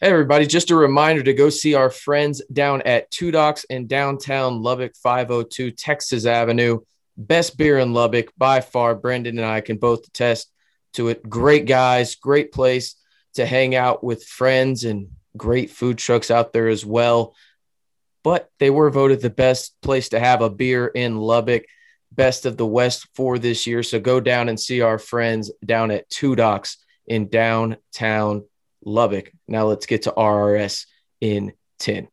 Hey, everybody, just a reminder to go see our friends down at Two Docs in downtown Lubbock, 502 Texas Avenue. Best beer in Lubbock by far. Brendan and I can both attest to it. Great guys, great place to hang out with friends, and great food trucks out there as well. But they were voted the best place to have a beer in Lubbock, best of the West for this year. So go down and see our friends down at Two Docs in downtown Lubbock. Now let's get to RRS in 10.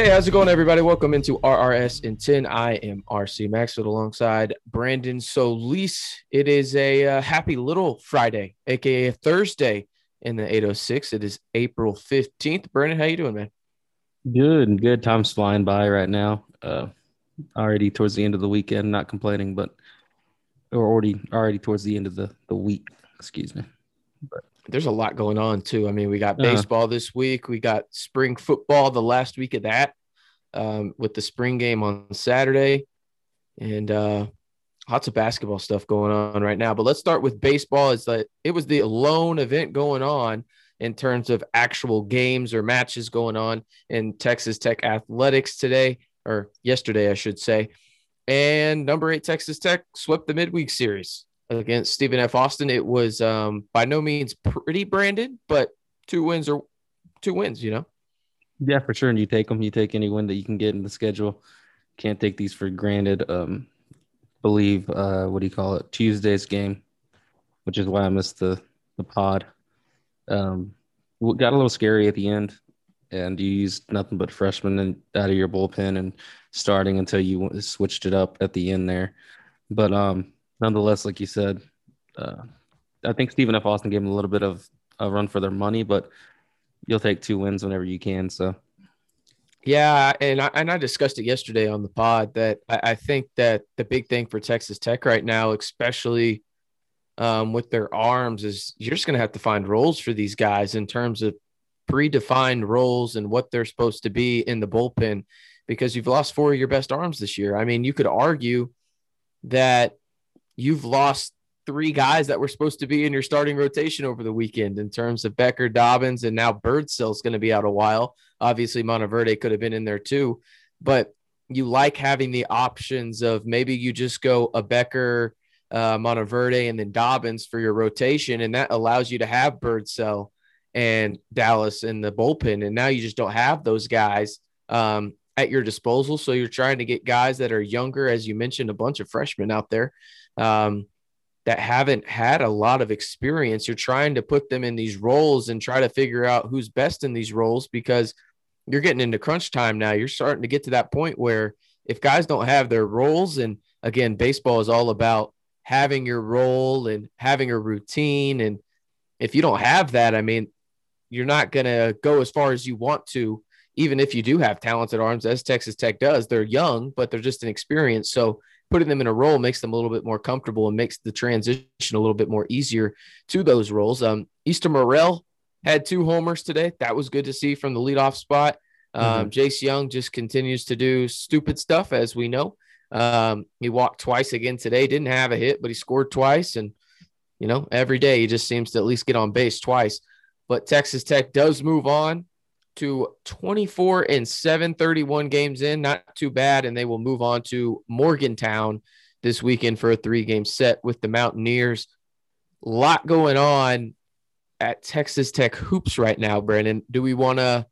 Hey, how's it going, everybody? Welcome into RRS in 10. I am RC Maxfield alongside Brandon Solis. It is a uh, happy little Friday, aka Thursday in the 806. It is April 15th. Brandon, how you doing, man? Good, and good. Time's flying by right now. Uh, already towards the end of the weekend, not complaining, but or already already towards the end of the, the week, excuse me. But there's a lot going on too. I mean, we got uh-huh. baseball uh, this week. We got spring football the last week of that um, with the spring game on Saturday, and uh, lots of basketball stuff going on right now. But let's start with baseball. It's like it was the lone event going on in terms of actual games or matches going on in Texas Tech athletics today or yesterday, I should say. And number eight Texas Tech swept the midweek series against Stephen F. Austin. It was um, by no means pretty Brandon, but two wins or two wins, you know? Yeah, for sure. And you take them, you take any win that you can get in the schedule. Can't take these for granted. Um, believe, uh, what do you call it? Tuesday's game, which is why I missed the, the pod. Um, got a little scary at the end, and you used nothing but freshmen and out of your bullpen and starting until you switched it up at the end there. But um, nonetheless, like you said, uh, I think Stephen F. Austin gave them a little bit of a run for their money, but you'll take two wins whenever you can. So, yeah, and I and I discussed it yesterday on the pod that I, I think that the big thing for Texas Tech right now, especially um, with their arms, is you're just going to have to find roles for these guys in terms of predefined roles and what they're supposed to be in the bullpen because you've lost four of your best arms this year. I mean, you could argue that you've lost three guys that were supposed to be in your starting rotation over the weekend in terms of Becker, Dobbins, and now Birdsell is going to be out a while. Obviously, Monteverde could have been in there too, but you like having the options of maybe you just go a Becker, uh, Monteverde, and then Dobbins for your rotation, and that allows you to have Birdsell and Dallas in the bullpen. And now you just don't have those guys um, at your disposal. So you're trying to get guys that are younger, as you mentioned, a bunch of freshmen out there um, that haven't had a lot of experience. You're trying to put them in these roles and try to figure out who's best in these roles because you're getting into crunch time now. You're starting to get to that point where if guys don't have their roles, and again, baseball is all about having your role and having a routine. And if you don't have that, I mean, you're not going to go as far as you want to, even if you do have talented arms, as Texas Tech does. They're young, but they're just inexperienced. So putting them in a role makes them a little bit more comfortable and makes the transition a little bit more easier to those roles. Um, Easton Murrell had two homers today. That was good to see from the leadoff spot. Um, mm-hmm. Jace Jung just continues to do stupid stuff, as we know. Um, he walked twice again today, didn't have a hit, but he scored twice. And, you know, every day he just seems to at least get on base twice. But Texas Tech does move on to 24 and 731 games in, not too bad. And they will move on to Morgantown this weekend for a three game set with the Mountaineers. Lot going on at Texas Tech hoops right now, Brandon. Do we want to,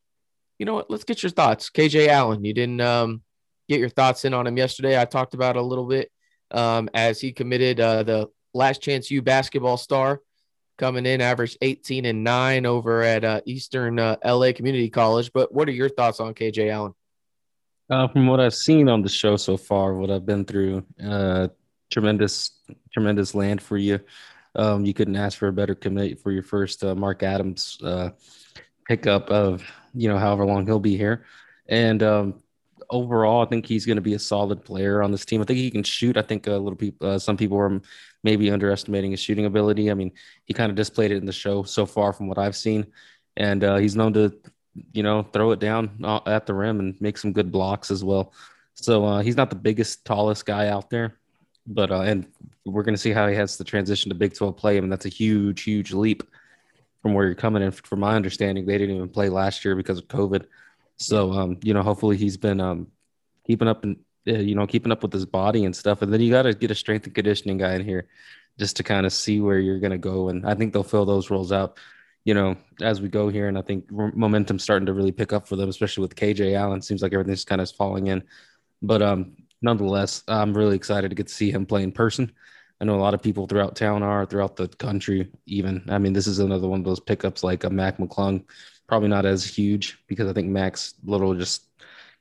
you know what? Let's get your thoughts. KJ Allen, you didn't um, get your thoughts in on him yesterday. I talked about a little bit um, as he committed uh, the last chance U basketball star coming in, averaged 18 and nine over at uh, Eastern uh, LA Community College. But what are your thoughts on KJ Allen? Uh, from what I've seen on the show so far, what I've been through, uh, tremendous, tremendous land for you. Um, you couldn't ask for a better commit for your first uh, Mark Adams uh, pickup of you know however long he'll be here, and um, overall, I think he's going to be a solid player on this team. I think he can shoot. I think a little people, uh, some people are maybe underestimating his shooting ability. I mean, he kind of displayed it in the show so far from what I've seen, and uh, he's known to, you know, throw it down uh, at the rim and make some good blocks as well. So uh, he's not the biggest, tallest guy out there, but uh, and we're going to see how he has to transition to Big 12 play. I mean, that's a huge, huge leap from where you're coming in. From my understanding, they didn't even play last year because of COVID. So, um, you know, hopefully he's been um, keeping up and uh, you know keeping up with his body and stuff. And then you got to get a strength and conditioning guy in here just to kind of see where you're going to go. And I think they'll fill those roles out, you know, as we go here. And I think momentum's starting to really pick up for them, especially with KJ Allen. Seems like everything's kind of falling in. But um, nonetheless, I'm really excited to get to see him play in person. I know a lot of people throughout town are, throughout the country, even. I mean, this is another one of those pickups like a Mac McClung probably not as huge because I think Max Little just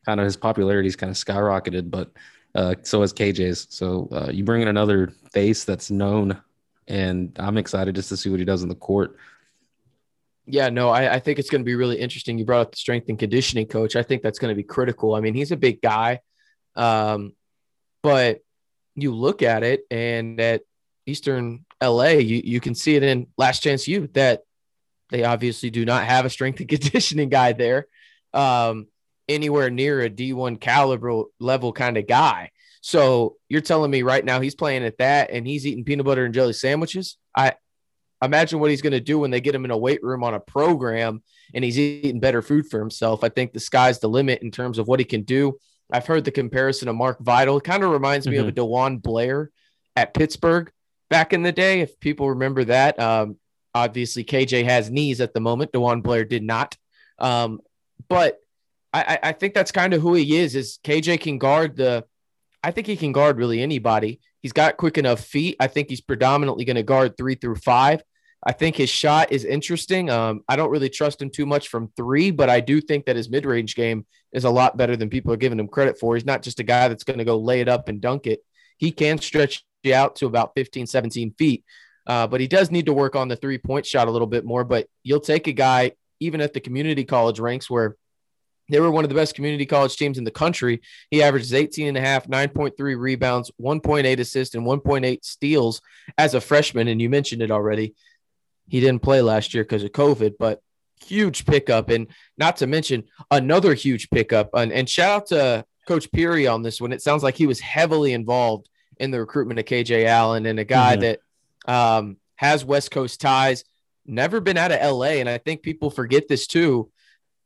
kind of his popularity's kind of skyrocketed, but uh, so has KJ's. So uh, you bring in another face that's known, and I'm excited just to see what he does in the court. Yeah, no, I, I think it's going to be really interesting. You brought up the strength and conditioning coach. I think that's going to be critical. I mean, he's a big guy, um, but you look at it, and at Eastern LA, you, you can see it in Last Chance U that they obviously do not have a strength and conditioning guy there, um, anywhere near a D1 caliber level kind of guy. So you're telling me right now he's playing at that and he's eating peanut butter and jelly sandwiches. I imagine what he's going to do when they get him in a weight room on a program and he's eating better food for himself. I think the sky's the limit in terms of what he can do. I've heard the comparison of Mark Vital. It kind of reminds me mm-hmm. of a DeJuan Blair at Pittsburgh back in the day. If people remember that, um, Obviously, KJ has knees at the moment. DeJuan Blair did not. Um, but I, I think that's kind of who he is. Is KJ can guard the. I think he can guard really anybody. He's got quick enough feet. I think he's predominantly going to guard three through five. I think his shot is interesting. Um, I don't really trust him too much from three, but I do think that his mid range game is a lot better than people are giving him credit for. He's not just a guy that's going to go lay it up and dunk it. He can stretch you out to about 15, 17 feet. Uh, but he does need to work on the three point shot a little bit more. But you'll take a guy, even at the community college ranks, where they were one of the best community college teams in the country. He averages 18 and a half, 9.3 rebounds, 1.8 assists, and 1.8 steals as a freshman. And you mentioned it already. He didn't play last year because of COVID, but huge pickup. And not to mention another huge pickup. And, and shout out to Coach Peary on this one. It sounds like he was heavily involved in the recruitment of KJ Allen and a guy mm-hmm. that um, has West Coast ties, never been out of LA. And I think people forget this too.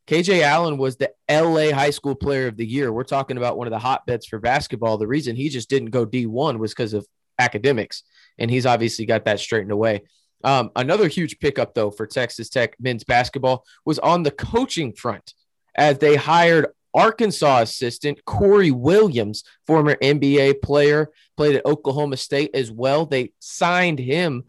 KJ Allen was the LA High School Player of the Year. We're talking about one of the hotbeds for basketball. The reason he just didn't go D1 was because of academics, and he's obviously got that straightened away. Um, another huge pickup, though, for Texas Tech men's basketball was on the coaching front as they hired Arkansas assistant Corey Williams, former NBA player, played at Oklahoma State as well. They signed him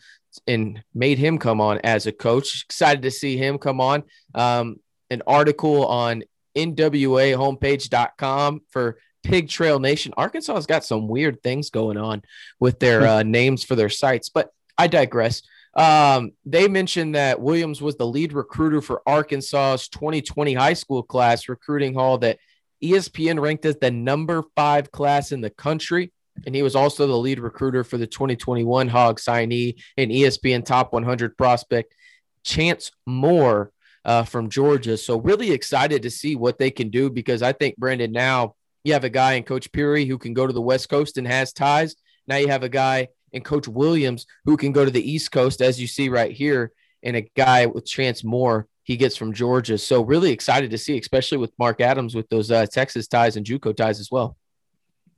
and made him come on as a coach. Excited to see him come on. Um, an article on NWAHomepage.com for Pig Trail Nation. Arkansas has got some weird things going on with their uh, names for their sites, but I digress. Um, they mentioned that Williams was the lead recruiter for Arkansas's 2020 high school class recruiting hall that ESPN ranked as the number five class in the country. And he was also the lead recruiter for the 2021 Hog signee and ESPN top 100 prospect Chance Moore uh, from Georgia. So, really excited to see what they can do because I think, Brandon, now you have a guy in Coach Peary who can go to the West Coast and has ties. Now you have a guy and Coach Williams, who can go to the East Coast, as you see right here, and a guy with Chance Moore he gets from Georgia. So really excited to see, especially with Mark Adams with those uh, Texas ties and JUCO ties as well.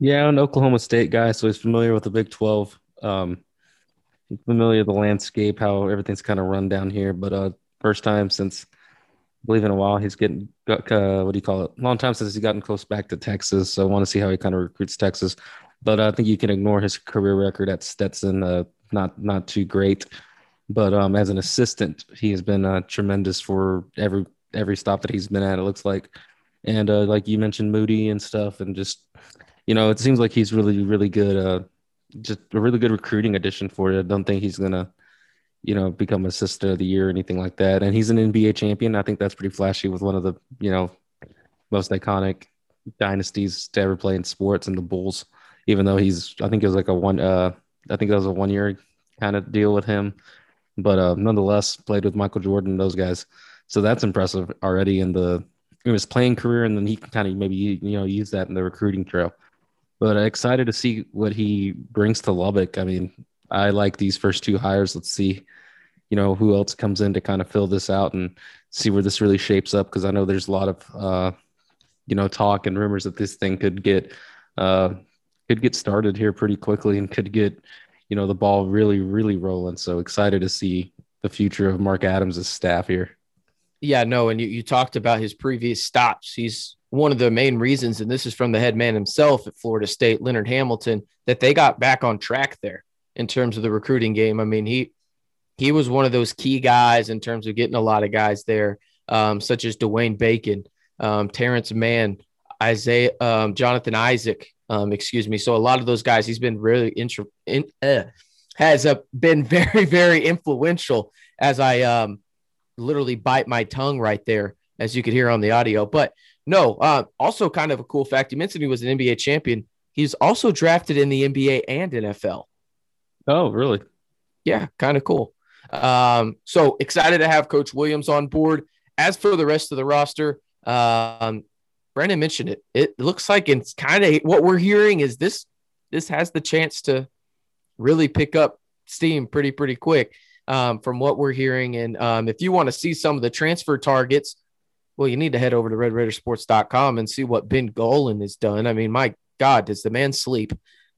Yeah, an Oklahoma State guy, so he's familiar with the Big Twelve. Um, familiar with the landscape, how everything's kind of run down here. But uh, first time since I believe in a while, he's getting uh, what do you call it? Long time since he's gotten close back to Texas. So I want to see how he kind of recruits Texas but I think you can ignore his career record at Stetson. Uh, not not too great, but um, as an assistant, he has been uh, tremendous for every every stop that he's been at. It looks like, and uh, like you mentioned, Moody and stuff, and just you know, it seems like he's really really good. Uh, just a really good recruiting addition for it. I don't think he's gonna, you know, become assistant of the year or anything like that. And he's an NBA champion. I think that's pretty flashy with one of the you know most iconic dynasties to ever play in sports and the Bulls. Even though he's, I think it was like a one, uh, I think that was a one year kind of deal with him, but uh, nonetheless played with Michael Jordan, and those guys. So that's impressive already in the in his playing career, and then he can kind of maybe you know use that in the recruiting trail. But excited to see what he brings to Lubbock. I mean, I like these first two hires. Let's see, you know, who else comes in to kind of fill this out and see where this really shapes up. Because I know there's a lot of, uh, you know, talk and rumors that this thing could get, uh, could get started here pretty quickly and could get, you know, the ball really, really rolling. So excited to see the future of Mark Adams' staff here. Yeah, no, and you, you talked about his previous stops. He's one of the main reasons, and this is from the head man himself at Florida State, Leonard Hamilton, that they got back on track there in terms of the recruiting game. I mean, he he was one of those key guys in terms of getting a lot of guys there, um, such as Dwayne Bacon, um, Terrence Mann, Isaiah, um, Jonathan Isaac, um, excuse me. So a lot of those guys, he's been really intro, in, uh, has uh, been very, very influential as I um, literally bite my tongue right there, as you could hear on the audio. But no, uh, also kind of a cool fact. He mentioned he was an NBA champion. He's also drafted in the NBA and NFL. Oh, really? Yeah, kind of cool. Um, so excited to have Coach Williams on board. As for the rest of the roster, um, Brandon mentioned it. It looks like it's kind of what we're hearing is this this has the chance to really pick up steam pretty pretty quick um, from what we're hearing. And um, if you want to see some of the transfer targets, well, you need to head over to RedRaidersports.com and see what Ben Golan has done. I mean, my God, does the man sleep?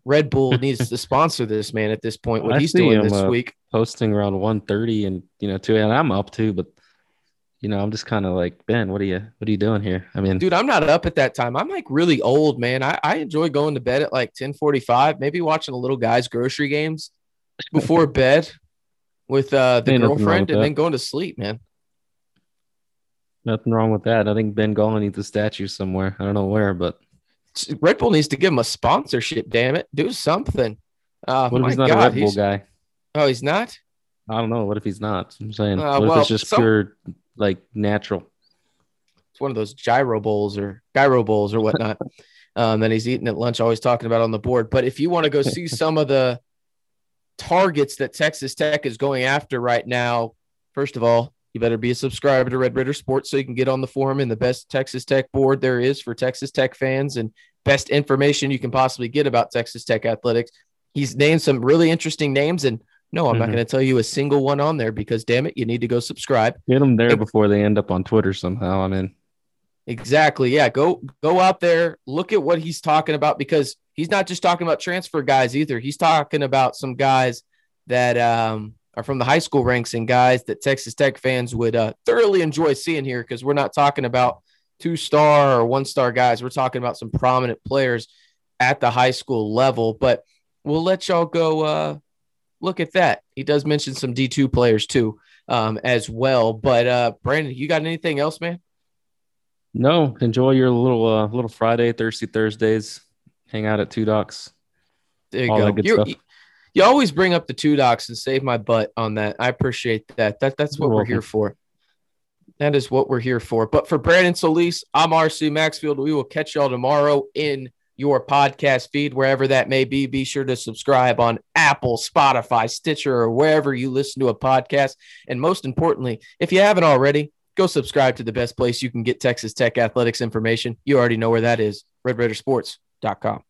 Red Bull needs to sponsor this man at this point. What I he's doing him, this uh, week, posting around 130 and you know two, and I'm up too, but you know I'm just kind of like Ben, what are you what are you doing here? I mean, dude, I'm not up at that time. I'm like really old, man. I, I enjoy going to bed at like 10:45, maybe watching a little guys grocery games before bed with uh, the girlfriend and then going to sleep, man. Nothing wrong with that. I think Ben Golan needs a statue somewhere. I don't know where, but Red Bull needs to give him a sponsorship. Damn it, do something. Uh, what if he's not God, a Red Bull guy? Oh, he's not. I don't know. What if he's not? I'm saying, uh, what well, if it's just some... pure, like natural? It's one of those gyro bowls or gyro bowls or whatnot. um, that he's eating at lunch, always talking about on the board. But if you want to go see some of the targets that Texas Tech is going after right now, first of all, you better be a subscriber to Red Raider Sports so you can get on the forum and the best Texas Tech board there is for Texas Tech fans and best information you can possibly get about Texas Tech athletics. He's named some really interesting names, and no, I'm mm-hmm. not going to tell you a single one on there because damn it, you need to go subscribe. Get them there before they end up on Twitter somehow. I mean, exactly. Yeah, go go out there, look at what he's talking about because he's not just talking about transfer guys either. He's talking about some guys that um, are from the high school ranks and guys that Texas Tech fans would uh, thoroughly enjoy seeing here because we're not talking about two star or one star guys. We're talking about some prominent players at the high school level. But we'll let y'all go uh, look at that. He does mention some D2 players too um, as well. But uh, Brandon, you got anything else, man? No, enjoy your little uh, little Friday, Thirsty Thursdays. Hang out at Two Docs. There you All go. You always bring up the two docs and save my butt on that. I appreciate that. That that's what You're we're welcome. here for. That is what we're here for. But for Brandon Solis, I'm RC Maxfield. We will catch y'all tomorrow in your podcast feed, wherever that may be. Be sure to subscribe on Apple, Spotify, Stitcher, or wherever you listen to a podcast. And most importantly, if you haven't already, go subscribe to the best place you can get Texas Tech athletics information. You already know where that is, RedRaidersports.com.